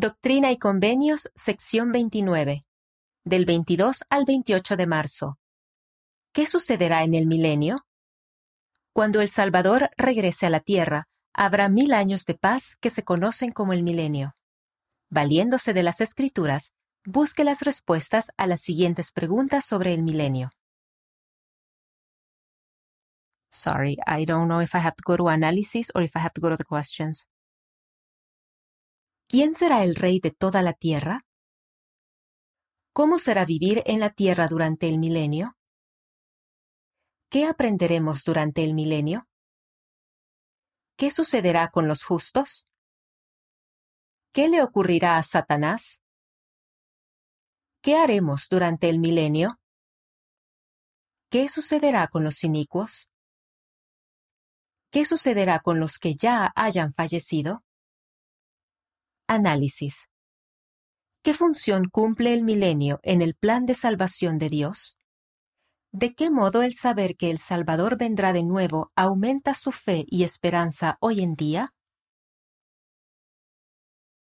Doctrina y Convenios, sección 29, del 22 al 28 de marzo. ¿Qué sucederá en el milenio? Cuando el Salvador regrese a la tierra, habrá mil años de paz que se conocen como el milenio. Valiéndose de las escrituras, busque las respuestas a las siguientes preguntas sobre el milenio. Sorry, I don't know if I have to go to analysis or if I have to go to the questions. ¿Quién será el rey de toda la tierra? ¿Cómo será vivir en la tierra durante el milenio? ¿Qué aprenderemos durante el milenio? ¿Qué sucederá con los justos? ¿Qué le ocurrirá a Satanás? ¿Qué haremos durante el milenio? ¿Qué sucederá con los inicuos? ¿Qué sucederá con los que ya hayan fallecido? Análisis. ¿Qué función cumple el milenio en el plan de salvación de Dios? ¿De qué modo el saber que el Salvador vendrá de nuevo aumenta su fe y esperanza hoy en día?